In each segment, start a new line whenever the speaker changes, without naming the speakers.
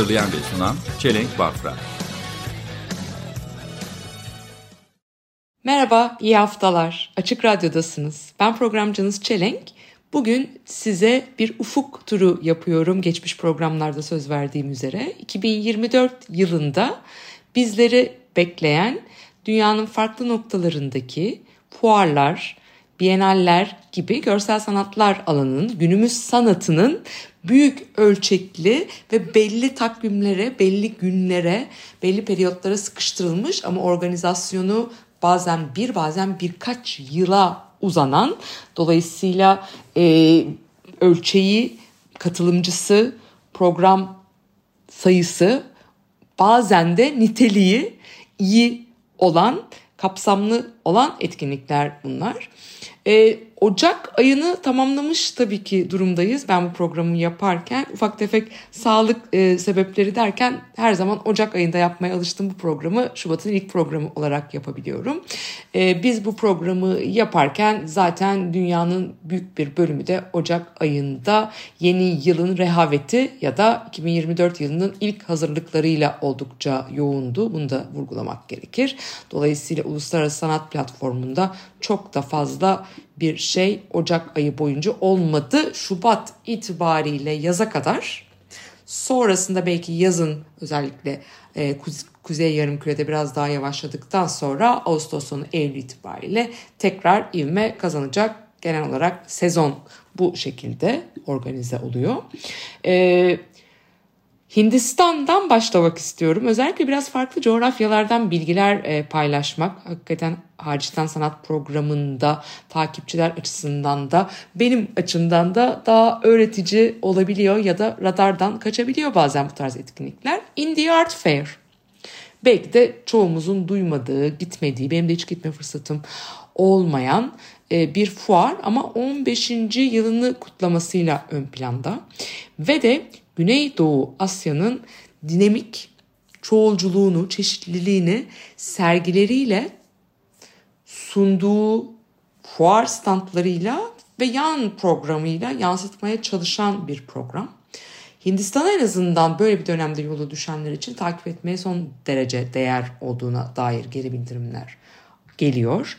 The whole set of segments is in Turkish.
Hazırlayan ve sunan Çelenk Bafra.
Merhaba, iyi haftalar. Açık Radyo'dasınız. Ben programcınız Çelenk. Bugün size bir ufuk turu yapıyorum geçmiş programlarda söz verdiğim üzere. 2024 yılında bizleri bekleyen dünyanın farklı noktalarındaki fuarlar, bienaller gibi görsel sanatlar alanının, günümüz sanatının büyük ölçekli ve belli takvimlere, belli günlere, belli periyotlara sıkıştırılmış ama organizasyonu bazen bir bazen birkaç yıla uzanan dolayısıyla e, ölçeği, katılımcısı, program sayısı bazen de niteliği iyi olan, kapsamlı olan etkinlikler bunlar. Ee, Ocak ayını tamamlamış tabii ki durumdayız. Ben bu programı yaparken ufak tefek sağlık e, sebepleri derken her zaman Ocak ayında yapmaya alıştım bu programı. Şubat'ın ilk programı olarak yapabiliyorum. Ee, biz bu programı yaparken zaten dünyanın büyük bir bölümü de Ocak ayında yeni yılın rehaveti ya da 2024 yılının ilk hazırlıklarıyla oldukça yoğundu. Bunu da vurgulamak gerekir. Dolayısıyla Uluslararası Sanat Platformu'nda çok da fazla bir şey Ocak ayı boyunca olmadı. Şubat itibariyle yaza kadar sonrasında belki yazın özellikle e, kuze, kuzey yarımkürede biraz daha yavaşladıktan sonra Ağustos sonu Eylül itibariyle tekrar ivme kazanacak. Genel olarak sezon bu şekilde organize oluyor. Eee Hindistan'dan başlamak istiyorum. Özellikle biraz farklı coğrafyalardan bilgiler e, paylaşmak. Hakikaten Harçtan Sanat programında takipçiler açısından da benim açımdan da daha öğretici olabiliyor ya da radardan kaçabiliyor bazen bu tarz etkinlikler. Indie Art Fair. Belki de çoğumuzun duymadığı, gitmediği, benim de hiç gitme fırsatım olmayan e, bir fuar ama 15. yılını kutlamasıyla ön planda. Ve de Güneydoğu Asya'nın dinamik çoğulculuğunu, çeşitliliğini sergileriyle sunduğu fuar standlarıyla ve yan programıyla yansıtmaya çalışan bir program. Hindistan'a en azından böyle bir dönemde yolu düşenler için takip etmeye son derece değer olduğuna dair geri bildirimler geliyor.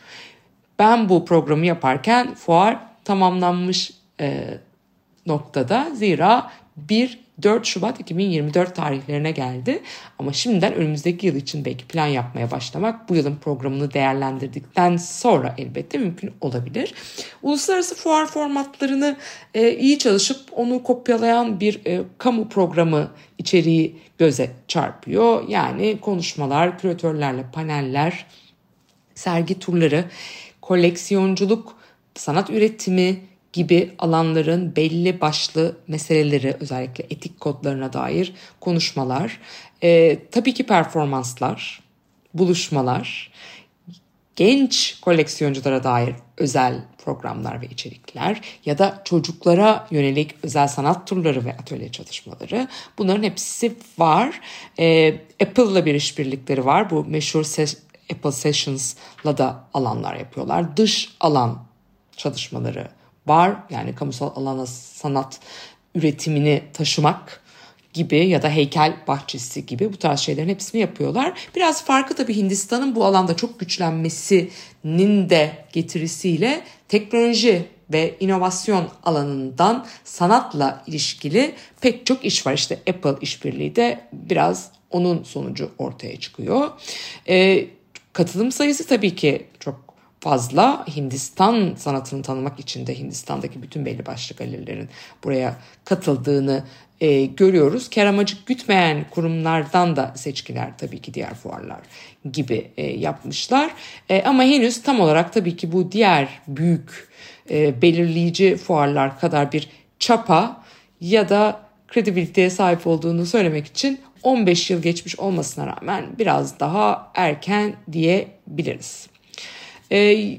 Ben bu programı yaparken fuar tamamlanmış e, noktada zira 1 4 Şubat 2024 tarihlerine geldi. Ama şimdiden önümüzdeki yıl için belki plan yapmaya başlamak bu yılın programını değerlendirdikten sonra elbette mümkün olabilir. Uluslararası fuar formatlarını e, iyi çalışıp onu kopyalayan bir e, kamu programı içeriği göze çarpıyor. Yani konuşmalar, küratörlerle paneller, sergi turları, koleksiyonculuk, sanat üretimi, gibi alanların belli başlı meseleleri özellikle etik kodlarına dair konuşmalar, e, tabii ki performanslar, buluşmalar, genç koleksiyonculara dair özel programlar ve içerikler ya da çocuklara yönelik özel sanat turları ve atölye çalışmaları bunların hepsi var. E, Apple'la bir işbirlikleri var. Bu meşhur ses, Apple Sessions'la da alanlar yapıyorlar. Dış alan çalışmaları var. Yani kamusal alana sanat üretimini taşımak gibi ya da heykel bahçesi gibi bu tarz şeylerin hepsini yapıyorlar. Biraz farkı tabii Hindistan'ın bu alanda çok güçlenmesinin de getirisiyle teknoloji ve inovasyon alanından sanatla ilişkili pek çok iş var. İşte Apple işbirliği de biraz onun sonucu ortaya çıkıyor. Ee, katılım sayısı tabii ki çok fazla Hindistan sanatını tanımak için de Hindistan'daki bütün belli başlı galerilerin buraya katıldığını e, görüyoruz. Kar gütmeyen kurumlardan da seçkiler tabii ki diğer fuarlar gibi e, yapmışlar. E, ama henüz tam olarak tabii ki bu diğer büyük e, belirleyici fuarlar kadar bir çapa ya da kredibiliteye sahip olduğunu söylemek için 15 yıl geçmiş olmasına rağmen biraz daha erken diyebiliriz. Ee,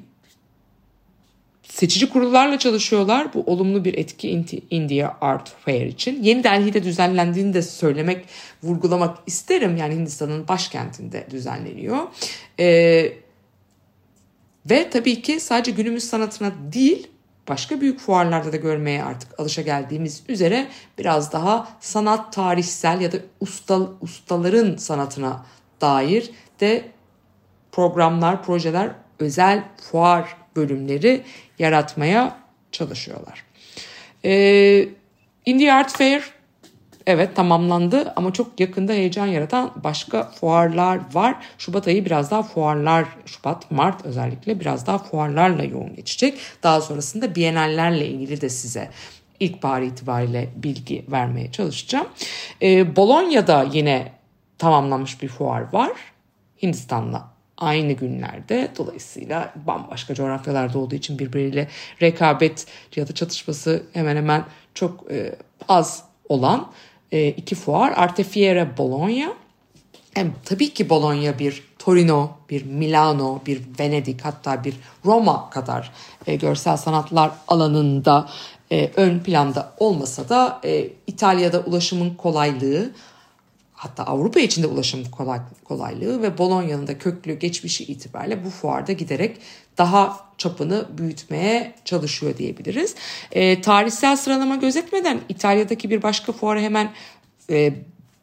seçici kurullarla çalışıyorlar. Bu olumlu bir etki India Art Fair için. Yeni Delhi'de düzenlendiğini de söylemek, vurgulamak isterim. Yani Hindistan'ın başkentinde düzenleniyor. Ee, ve tabii ki sadece günümüz sanatına değil, başka büyük fuarlarda da görmeye artık alışa geldiğimiz üzere biraz daha sanat tarihsel ya da usta, ustaların sanatına dair de programlar, projeler, özel fuar bölümleri yaratmaya çalışıyorlar. Ee, Indie Art Fair evet tamamlandı ama çok yakında heyecan yaratan başka fuarlar var. Şubat ayı biraz daha fuarlar, Şubat, Mart özellikle biraz daha fuarlarla yoğun geçecek. Daha sonrasında bienallerle ilgili de size ilkbahar itibariyle bilgi vermeye çalışacağım. Ee, Bolonya'da yine tamamlanmış bir fuar var. Hindistan'la aynı günlerde. Dolayısıyla bambaşka coğrafyalarda olduğu için birbiriyle rekabet ya da çatışması hemen hemen çok e, az olan e, iki fuar. Artefiera Bologna. Hem tabii ki Bologna bir Torino, bir Milano, bir Venedik hatta bir Roma kadar e, görsel sanatlar alanında e, ön planda olmasa da e, İtalya'da ulaşımın kolaylığı hatta Avrupa içinde ulaşım kolay, kolaylığı ve Bologna'nın da köklü geçmişi itibariyle bu fuarda giderek daha çapını büyütmeye çalışıyor diyebiliriz. E, tarihsel sıralama gözetmeden İtalya'daki bir başka fuara hemen e,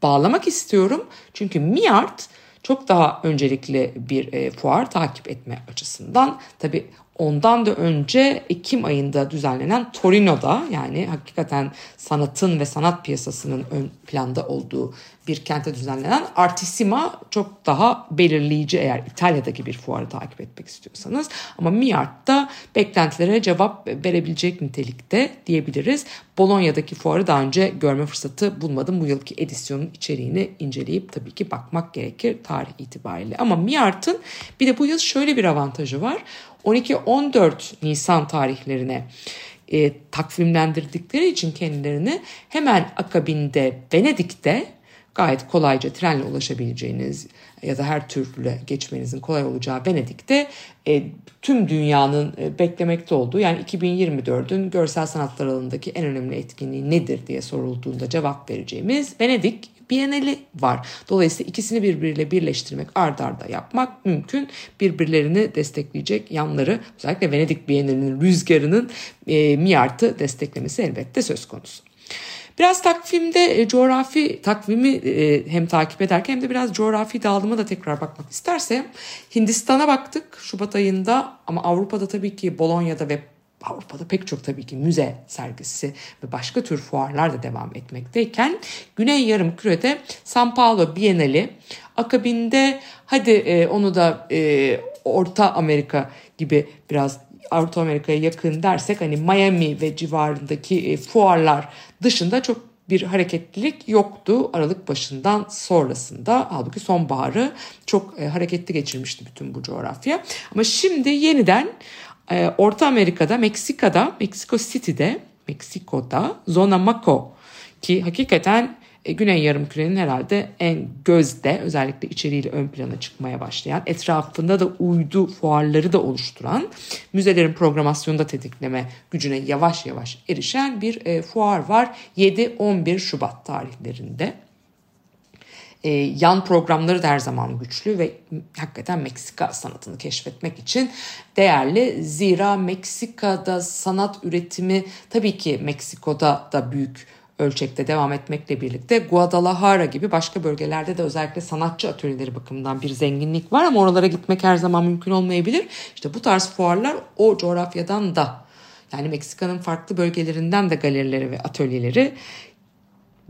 bağlamak istiyorum. Çünkü MiArt çok daha öncelikli bir e, fuar takip etme açısından. Tabi ondan da önce Ekim ayında düzenlenen Torino'da yani hakikaten sanatın ve sanat piyasasının ön planda olduğu bir kente düzenlenen Artissima çok daha belirleyici eğer İtalya'daki bir fuarı takip etmek istiyorsanız. Ama Miart'ta beklentilere cevap verebilecek nitelikte diyebiliriz. Bolonya'daki fuarı daha önce görme fırsatı bulmadım. Bu yılki edisyonun içeriğini inceleyip tabii ki bakmak gerekir tarih itibariyle. Ama Miart'ın bir de bu yıl şöyle bir avantajı var. 12-14 Nisan tarihlerine e, takvimlendirdikleri için kendilerini hemen akabinde Venedik'te gayet kolayca trenle ulaşabileceğiniz ya da her türlü geçmenizin kolay olacağı Venedik'te e, tüm dünyanın e, beklemekte olduğu yani 2024'ün görsel sanatlar alanındaki en önemli etkinliği nedir diye sorulduğunda cevap vereceğimiz Venedik Bienali var. Dolayısıyla ikisini birbiriyle birleştirmek, ard arda yapmak mümkün. Birbirlerini destekleyecek yanları özellikle Venedik Bienali'nin rüzgarının e, Miart'ı desteklemesi elbette söz konusu. Biraz takvimde e, coğrafi takvimi e, hem takip ederken hem de biraz coğrafi dağılıma da tekrar bakmak istersem Hindistan'a baktık Şubat ayında ama Avrupa'da tabii ki Bolonya'da ve Avrupa'da pek çok tabii ki müze sergisi ve başka tür fuarlar da devam etmekteyken Güney Yarım Kürede San Paulo Bienali akabinde hadi e, onu da e, Orta Amerika gibi biraz Orta Amerika'ya yakın dersek hani Miami ve civarındaki e, fuarlar dışında çok bir hareketlilik yoktu Aralık başından sonrasında. Halbuki sonbaharı çok e, hareketli geçirmişti bütün bu coğrafya. Ama şimdi yeniden e, Orta Amerika'da, Meksika'da, Meksiko City'de, Meksiko'da Zona Maco ki hakikaten e, Güney Yarımküre'nin herhalde en gözde özellikle içeriğiyle ön plana çıkmaya başlayan etrafında da uydu fuarları da oluşturan müzelerin programasyonda tetikleme gücüne yavaş yavaş erişen bir e, fuar var 7-11 Şubat tarihlerinde. E, yan programları da her zaman güçlü ve hakikaten Meksika sanatını keşfetmek için değerli. Zira Meksika'da sanat üretimi tabii ki Meksiko'da da büyük ölçekte devam etmekle birlikte Guadalajara gibi başka bölgelerde de özellikle sanatçı atölyeleri bakımından bir zenginlik var ama oralara gitmek her zaman mümkün olmayabilir. İşte bu tarz fuarlar o coğrafyadan da yani Meksika'nın farklı bölgelerinden de galerileri ve atölyeleri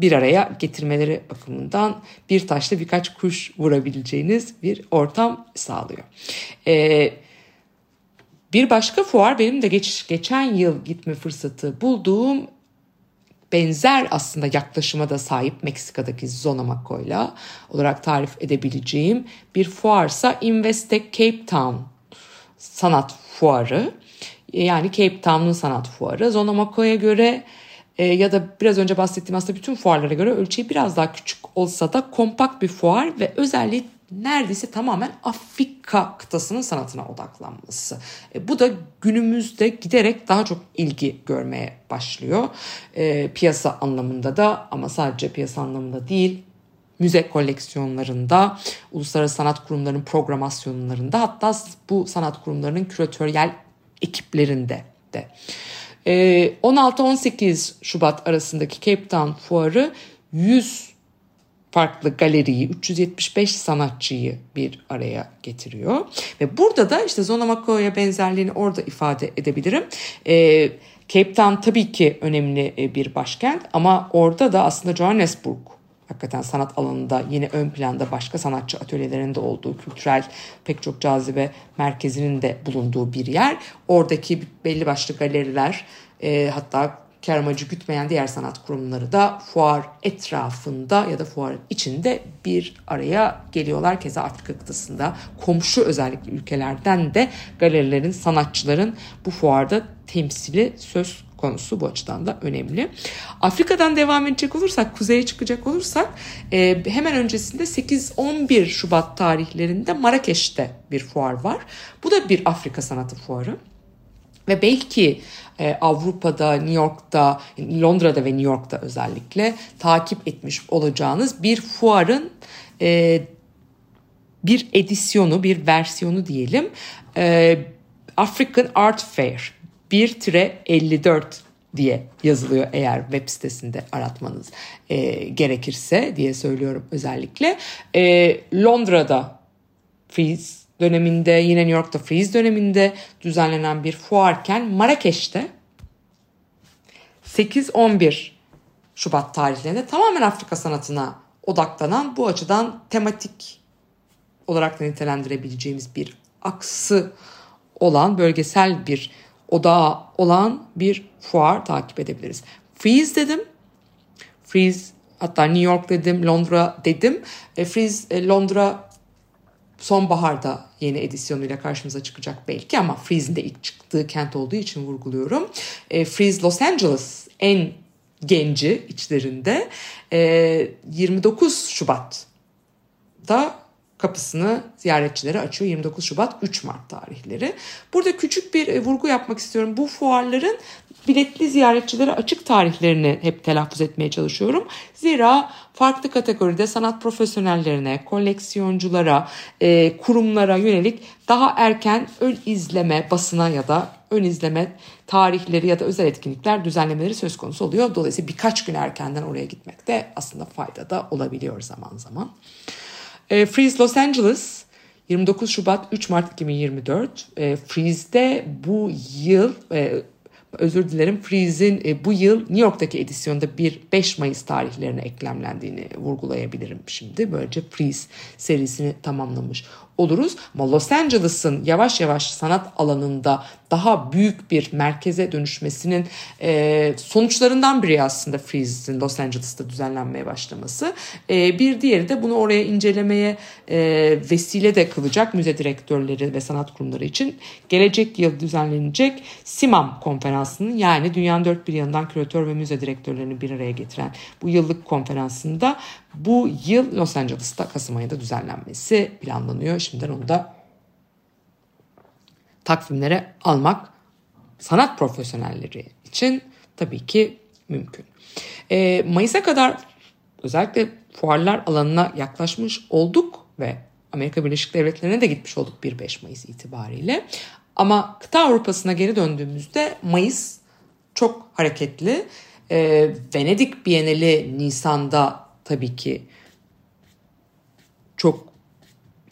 bir araya getirmeleri bakımından bir taşla birkaç kuş vurabileceğiniz bir ortam sağlıyor. Ee, bir başka fuar benim de geç, geçen yıl gitme fırsatı bulduğum benzer aslında yaklaşıma da sahip Meksika'daki Zonamaco'yla olarak tarif edebileceğim bir fuarsa Investec Cape Town sanat fuarı. Yani Cape Town'un sanat fuarı. Zonamaco'ya göre e, ya da biraz önce bahsettiğim aslında bütün fuarlara göre ölçeği biraz daha küçük olsa da kompakt bir fuar ve özelliği neredeyse tamamen Afrika kıtasının sanatına odaklanması. E, bu da günümüzde giderek daha çok ilgi görmeye başlıyor. E, piyasa anlamında da ama sadece piyasa anlamında değil müze koleksiyonlarında, uluslararası sanat kurumlarının programasyonlarında hatta bu sanat kurumlarının küratöryel ekiplerinde de. E, 16-18 Şubat arasındaki Cape Town fuarı 100 farklı galeriyi, 375 sanatçıyı bir araya getiriyor. Ve burada da işte Zona Mako'ya benzerliğini orada ifade edebilirim. Ee, Cape Town tabii ki önemli e, bir başkent ama orada da aslında Johannesburg hakikaten sanat alanında yine ön planda başka sanatçı atölyelerinde olduğu kültürel pek çok cazibe merkezinin de bulunduğu bir yer. Oradaki belli başlı galeriler e, hatta kar amacı gütmeyen diğer sanat kurumları da fuar etrafında ya da fuarın içinde bir araya geliyorlar. Keza Afrika kıtasında komşu özellikle ülkelerden de galerilerin, sanatçıların bu fuarda temsili söz konusu bu açıdan da önemli. Afrika'dan devam edecek olursak, kuzeye çıkacak olursak e, hemen öncesinde 8-11 Şubat tarihlerinde Marrakeş'te bir fuar var. Bu da bir Afrika sanatı fuarı. Ve belki e, Avrupa'da, New York'ta, Londra'da ve New York'ta özellikle takip etmiş olacağınız bir fuarın e, bir edisyonu, bir versiyonu diyelim. E, African Art Fair 1-54 diye yazılıyor eğer web sitesinde aratmanız e, gerekirse diye söylüyorum özellikle. E, Londra'da Freeze döneminde yine New York'ta Freeze döneminde düzenlenen bir fuarken Marrakeş'te 8-11 Şubat tarihlerinde tamamen Afrika sanatına odaklanan bu açıdan tematik olarak da nitelendirebileceğimiz bir aksı olan bölgesel bir odağı olan bir fuar takip edebiliriz. Freeze dedim. Freeze hatta New York dedim, Londra dedim. E, Freeze e, Londra sonbaharda yeni edisyonuyla karşımıza çıkacak belki ama Freeze'in de ilk çıktığı kent olduğu için vurguluyorum. E, Freeze Los Angeles en genci içlerinde e, 29 Şubat'ta kapısını ziyaretçilere açıyor 29 Şubat 3 Mart tarihleri. Burada küçük bir e, vurgu yapmak istiyorum. Bu fuarların biletli ziyaretçilere açık tarihlerini hep telaffuz etmeye çalışıyorum. Zira farklı kategoride sanat profesyonellerine, koleksiyonculara, e, kurumlara yönelik daha erken ön izleme basına ya da ön izleme tarihleri ya da özel etkinlikler düzenlemeleri söz konusu oluyor. Dolayısıyla birkaç gün erkenden oraya gitmekte aslında fayda da olabiliyor zaman zaman. E, Freeze Los Angeles 29 Şubat 3 Mart 2024. E, Freeze'de bu yıl e, özür dilerim Freeze'in e, bu yıl New York'taki edisyonda bir 5 Mayıs tarihlerine eklemlendiğini vurgulayabilirim şimdi. Böylece Freeze serisini tamamlamış oluruz. Ama Los Angeles'ın yavaş yavaş sanat alanında daha büyük bir merkeze dönüşmesinin e, sonuçlarından biri aslında Freeze'in Los Angeles'ta düzenlenmeye başlaması. E, bir diğeri de bunu oraya incelemeye e, vesile de kılacak müze direktörleri ve sanat kurumları için gelecek yıl düzenlenecek SIMAM konferansının yani dünyanın dört bir yanından küratör ve müze direktörlerini bir araya getiren bu yıllık konferansında bu yıl Los Angeles'ta Kasım ayında düzenlenmesi planlanıyor. Şimdiden onu da takvimlere almak sanat profesyonelleri için tabii ki mümkün. E, Mayıs'a kadar özellikle fuarlar alanına yaklaşmış olduk ve Amerika Birleşik Devletleri'ne de gitmiş olduk 1-5 Mayıs itibariyle. Ama kıta Avrupa'sına geri döndüğümüzde Mayıs çok hareketli. E, Venedik Bienali Nisan'da tabii ki çok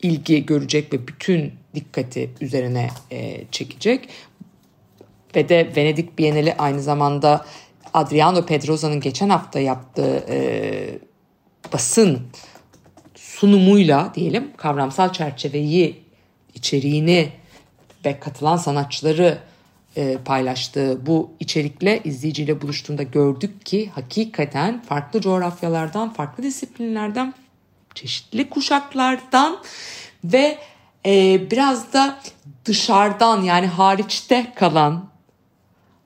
ilgi görecek ve bütün dikkati üzerine e, çekecek. Ve de Venedik Bienali aynı zamanda Adriano Pedrosa'nın geçen hafta yaptığı e, basın sunumuyla diyelim kavramsal çerçeveyi, içeriğini ve katılan sanatçıları e, paylaştığı bu içerikle izleyiciyle buluştuğunda gördük ki hakikaten farklı coğrafyalardan, farklı disiplinlerden, çeşitli kuşaklardan ve e, biraz da dışarıdan yani hariçte kalan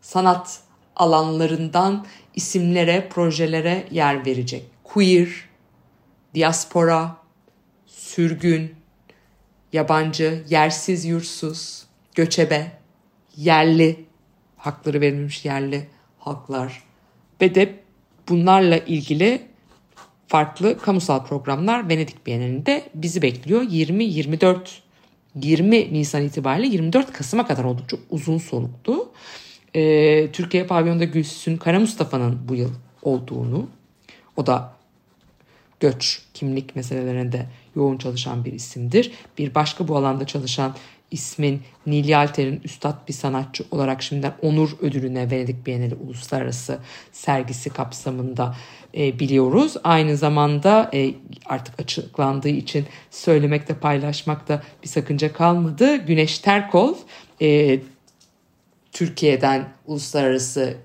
sanat alanlarından isimlere, projelere yer verecek. Queer, diaspora, sürgün, yabancı, yersiz, yursuz, göçebe, yerli, hakları verilmiş yerli halklar ve de bunlarla ilgili farklı kamusal programlar Venedik Bienalinde bizi bekliyor. 20-24 20 Nisan itibariyle 24 Kasım'a kadar oldukça uzun soluklu. Ee, Türkiye pavyonda Gülsün Kara Mustafa'nın bu yıl olduğunu, o da göç, kimlik meselelerinde yoğun çalışan bir isimdir. Bir başka bu alanda çalışan ismin Nil Yalter'in üstad bir sanatçı olarak şimdiden onur ödülüne Venedik Bienali Uluslararası sergisi kapsamında e, biliyoruz. Aynı zamanda e, artık açıklandığı için söylemekte paylaşmakta bir sakınca kalmadı. Güneş Terkol e, Türkiye'den uluslararası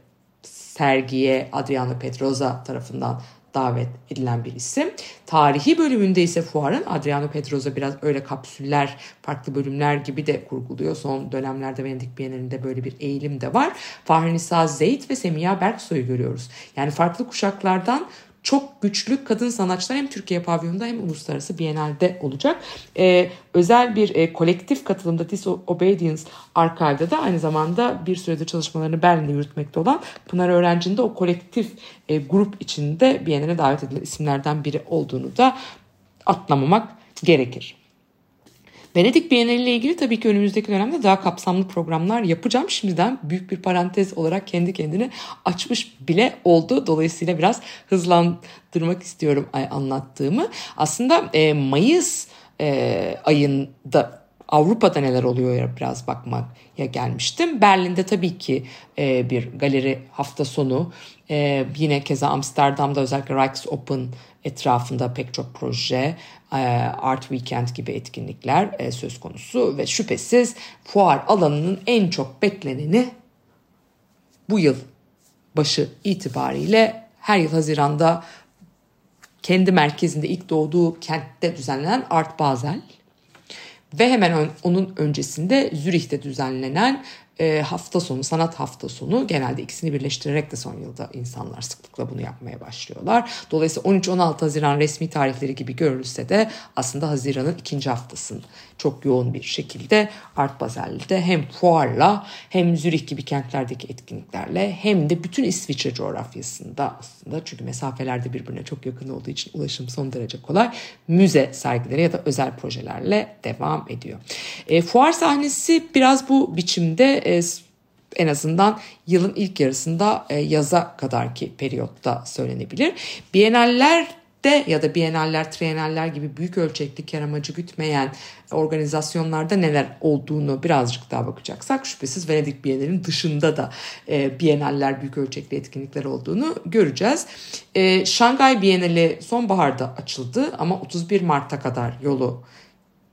sergiye Adriano Pedroza tarafından davet edilen bir isim. Tarihi bölümünde ise fuarın Adriano Pedroza biraz öyle kapsüller, farklı bölümler gibi de kurguluyor. Son dönemlerde Venedik Bienalinde böyle bir eğilim de var. Fahri Nisa Zeyt ve Semiha Berksoy'u görüyoruz. Yani farklı kuşaklardan çok güçlü kadın sanatçılar hem Türkiye pavyonunda hem uluslararası Biennale'de olacak. Ee, özel bir e, kolektif katılımda Disobedience Archive'da da aynı zamanda bir sürede çalışmalarını Berlin'de yürütmekte olan Pınar Öğrenci'nin de o kolektif e, grup içinde Biennale davet edilen isimlerden biri olduğunu da atlamamak gerekir. Venedik Bienali ile ilgili tabii ki önümüzdeki dönemde daha kapsamlı programlar yapacağım. Şimdiden büyük bir parantez olarak kendi kendini açmış bile oldu. Dolayısıyla biraz hızlandırmak istiyorum anlattığımı. Aslında e, Mayıs e, ayında Avrupa'da neler oluyor ya biraz bakmaya gelmiştim. Berlin'de tabii ki e, bir galeri hafta sonu. E, yine keza Amsterdam'da özellikle Rijksopen etrafında pek çok proje, e, Art Weekend gibi etkinlikler e, söz konusu ve şüphesiz fuar alanının en çok bekleneni bu yıl başı itibariyle her yıl Haziran'da kendi merkezinde ilk doğduğu kentte düzenlenen Art Basel ve hemen onun öncesinde Zürih'te düzenlenen e, hafta sonu, sanat hafta sonu genelde ikisini birleştirerek de son yılda insanlar sıklıkla bunu yapmaya başlıyorlar. Dolayısıyla 13-16 Haziran resmi tarihleri gibi görülse de aslında Haziran'ın ikinci haftasını çok yoğun bir şekilde Art Basel'de hem fuarla hem Zürih gibi kentlerdeki etkinliklerle hem de bütün İsviçre coğrafyasında aslında çünkü mesafelerde birbirine çok yakın olduğu için ulaşım son derece kolay müze sergileri ya da özel projelerle devam ediyor. E, fuar sahnesi biraz bu biçimde e, en azından yılın ilk yarısında e, yaza kadarki periyotta söylenebilir. Bienaller de ya da bienaller, trienaller gibi büyük ölçekli kar amacı gütmeyen organizasyonlarda neler olduğunu birazcık daha bakacaksak şüphesiz Venedik Bienalinin dışında da e, bienaller büyük ölçekli etkinlikler olduğunu göreceğiz. E, Şangay Bienali sonbaharda açıldı ama 31 Mart'a kadar yolu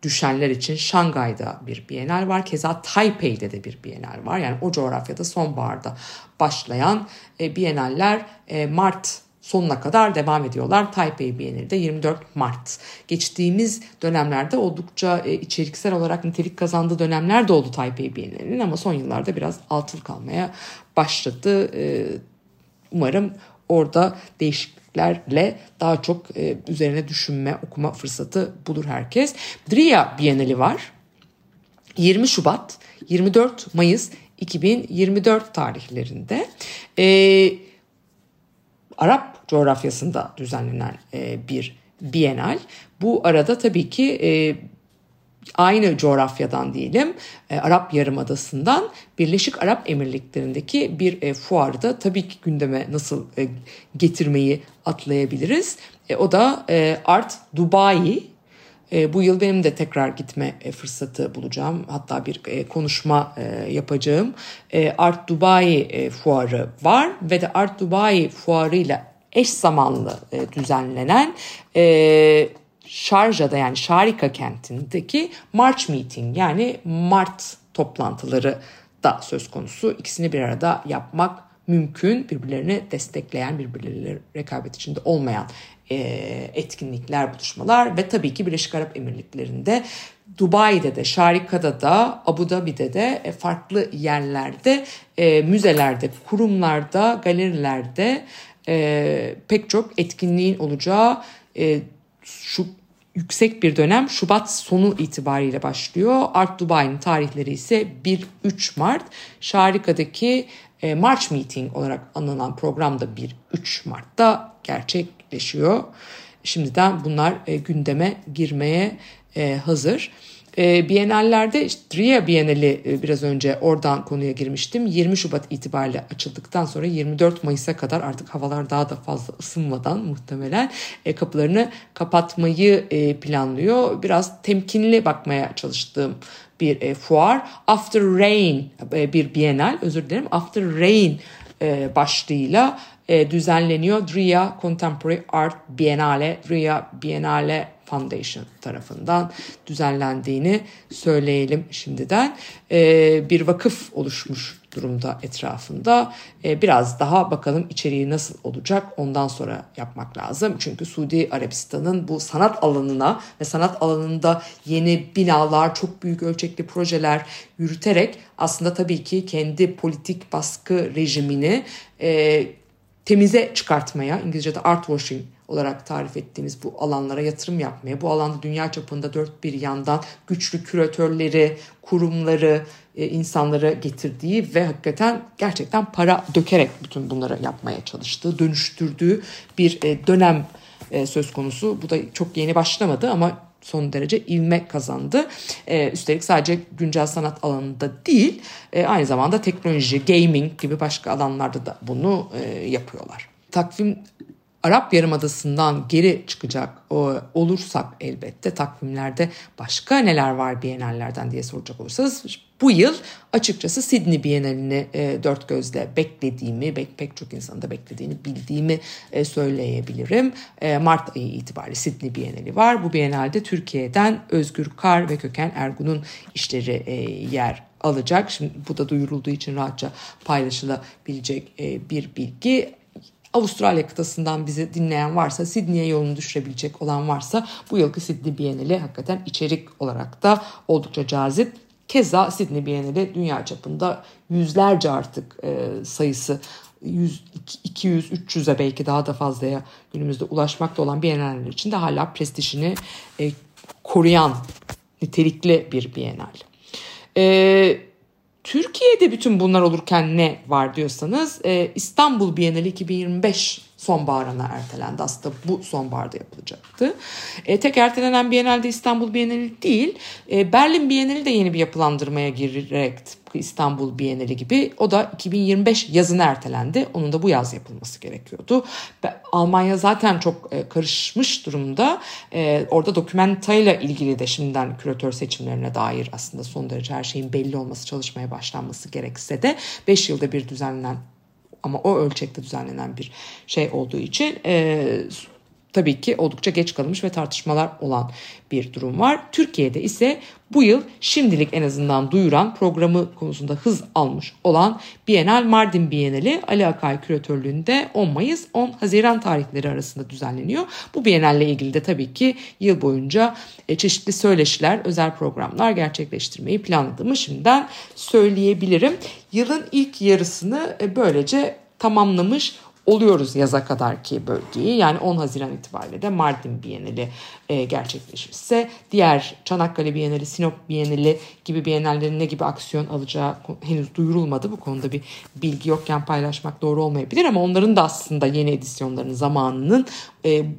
düşenler için Şangay'da bir bienal var. Keza Taipei'de de bir bienal var. Yani o coğrafyada sonbaharda başlayan e, bienaller e, Mart sonuna kadar devam ediyorlar. Taipei Bienali de 24 Mart. Geçtiğimiz dönemlerde oldukça e, içeriksel olarak nitelik kazandığı dönemler de oldu Taipei Bienali'nin ama son yıllarda biraz altıl kalmaya başladı. E, umarım orada değişikliklerle daha çok e, üzerine düşünme, okuma fırsatı bulur herkes. Dria Bienali var. 20 Şubat, 24 Mayıs 2024 tarihlerinde. Eee Arap coğrafyasında düzenlenen e, bir bienal. Bu arada tabii ki e, aynı coğrafyadan diyelim e, Arap Yarımadası'ndan Birleşik Arap Emirlikleri'ndeki bir e, fuarda tabii ki gündeme nasıl e, getirmeyi atlayabiliriz. O da Art Dubai bu yıl benim de tekrar gitme fırsatı bulacağım. Hatta bir konuşma yapacağım. Art Dubai fuarı var ve de Art Dubai fuarıyla eş zamanlı düzenlenen Şarja'da yani Şarika kentindeki March Meeting yani Mart toplantıları da söz konusu. İkisini bir arada yapmak mümkün. Birbirlerini destekleyen, birbirleriyle rekabet içinde olmayan e, etkinlikler, buluşmalar ve tabii ki Birleşik Arap Emirlikleri'nde Dubai'de de, Şarika'da da, Abu Dhabi'de de e, farklı yerlerde, e, müzelerde, kurumlarda, galerilerde e, pek çok etkinliğin olacağı e, şu yüksek bir dönem Şubat sonu itibariyle başlıyor. Art Dubai'nin tarihleri ise 1-3 Mart. Şarika'daki e, March Meeting olarak anılan program da 1-3 Mart'ta gerçekleşiyor. Şimdiden bunlar e, gündeme girmeye e, hazır. E, Bienallerde işte Ria Bienali e, biraz önce oradan konuya girmiştim. 20 Şubat itibariyle açıldıktan sonra 24 Mayıs'a kadar artık havalar daha da fazla ısınmadan muhtemelen e, kapılarını kapatmayı e, planlıyor. Biraz temkinli bakmaya çalıştığım bir e, fuar. After Rain e, bir bienal özür dilerim. After Rain e, başlığıyla e, düzenleniyor. Dria Contemporary Art Biennale, Dria Biennale Foundation tarafından düzenlendiğini söyleyelim şimdiden. E, bir vakıf oluşmuş durumda etrafında. E, biraz daha bakalım içeriği nasıl olacak ondan sonra yapmak lazım. Çünkü Suudi Arabistan'ın bu sanat alanına ve sanat alanında yeni binalar, çok büyük ölçekli projeler yürüterek aslında tabii ki kendi politik baskı rejimini e, temize çıkartmaya, İngilizce'de art washing olarak tarif ettiğimiz bu alanlara yatırım yapmaya, bu alanda dünya çapında dört bir yandan güçlü küratörleri, kurumları, e, insanları getirdiği ve hakikaten gerçekten para dökerek bütün bunları yapmaya çalıştığı, dönüştürdüğü bir e, dönem e, söz konusu. Bu da çok yeni başlamadı ama son derece ivme kazandı. Üstelik sadece güncel sanat alanında değil, aynı zamanda teknoloji, gaming gibi başka alanlarda da bunu yapıyorlar. Takvim Arap Yarımadası'ndan geri çıkacak o, olursak elbette takvimlerde başka neler var Bienallerden diye soracak olursanız bu yıl açıkçası Sydney Bienalini e, dört gözle beklediğimi, pek, pek çok insanın da beklediğini bildiğimi e, söyleyebilirim. E, Mart ayı itibariyle Sydney Bienali var. Bu Bienalde Türkiye'den Özgür Kar ve Köken Ergun'un işleri e, yer alacak. Şimdi bu da duyurulduğu için rahatça paylaşılabilecek e, bir bilgi. Avustralya kıtasından bizi dinleyen varsa, Sydney'e yolunu düşürebilecek olan varsa bu yılki Sydney Bienali hakikaten içerik olarak da oldukça cazip. Keza Sydney Bienali dünya çapında yüzlerce artık e, sayısı 100, 200, 300'e belki daha da fazlaya günümüzde ulaşmakta olan Biennaller için de hala prestijini e, koruyan nitelikli bir Biennale. E, Türkiye'de bütün bunlar olurken ne var diyorsanız e, İstanbul Bienali 2025 sonbaharına ertelendi. Aslında bu sonbaharda yapılacaktı. E, tek ertelenen Bienalde İstanbul Bienali değil, e, Berlin Bienali de yeni bir yapılandırmaya girerek İstanbul Bienali gibi o da 2025 yazına ertelendi. Onun da bu yaz yapılması gerekiyordu. Almanya zaten çok e, karışmış durumda. E, orada dokumentayla ilgili de şimdiden küratör seçimlerine dair aslında son derece her şeyin belli olması, çalışmaya başlanması gerekse de 5 yılda bir düzenlenen ama o ölçekte düzenlenen bir şey olduğu için e, tabii ki oldukça geç kalmış ve tartışmalar olan bir durum var. Türkiye'de ise bu yıl şimdilik en azından duyuran programı konusunda hız almış olan Bienal Mardin Bienali Ali Akay küratörlüğünde 10 Mayıs 10 Haziran tarihleri arasında düzenleniyor. Bu Bienalle ilgili de tabii ki yıl boyunca e, çeşitli söyleşiler, özel programlar gerçekleştirmeyi planladığımı şimdiden söyleyebilirim. Yılın ilk yarısını e, böylece tamamlamış oluyoruz yaza kadar ki bölgeyi. Yani 10 Haziran itibariyle de Mardin Bienali e, gerçekleşirse diğer Çanakkale Bienali, Sinop Bienali gibi bienallerin ne gibi aksiyon alacağı henüz duyurulmadı. Bu konuda bir bilgi yokken paylaşmak doğru olmayabilir ama onların da aslında yeni edisyonlarının zamanının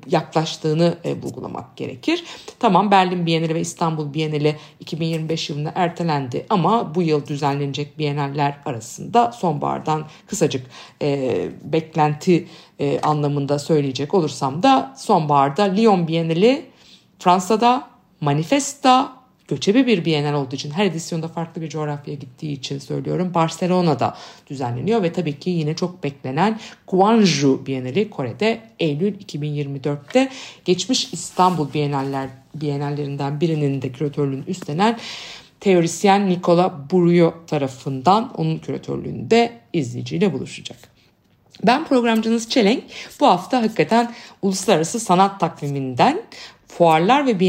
yaklaştığını e, vurgulamak gerekir. Tamam Berlin Bienali ve İstanbul Bienali 2025 yılında ertelendi ama bu yıl düzenlenecek bienaller arasında sonbahardan kısacık e, beklenti e, anlamında söyleyecek olursam da sonbaharda Lyon Bienali Fransa'da, Manifesta göçebe bir bienal olduğu için her edisyonda farklı bir coğrafyaya gittiği için söylüyorum. Barcelona'da düzenleniyor ve tabii ki yine çok beklenen Gwangju Bienali Kore'de Eylül 2024'te geçmiş İstanbul Bienaller Bienallerinden birinin de küratörlüğünü üstlenen teorisyen Nicola Burio tarafından onun küratörlüğünde izleyiciyle buluşacak. Ben programcınız Çelenk. Bu hafta hakikaten uluslararası sanat takviminden fuarlar ve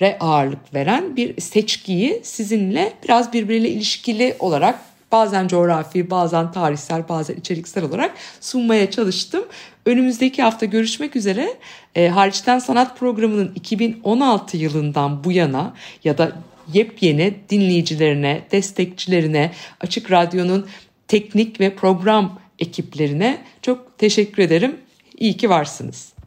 bienallere ağırlık veren bir seçkiyi sizinle biraz birbiriyle ilişkili olarak bazen coğrafi, bazen tarihsel, bazen içeriksel olarak sunmaya çalıştım. Önümüzdeki hafta görüşmek üzere. E, Hariçten Sanat programının 2016 yılından bu yana ya da yepyeni dinleyicilerine, destekçilerine, Açık Radyo'nun teknik ve program ekiplerine çok teşekkür ederim. İyi ki varsınız.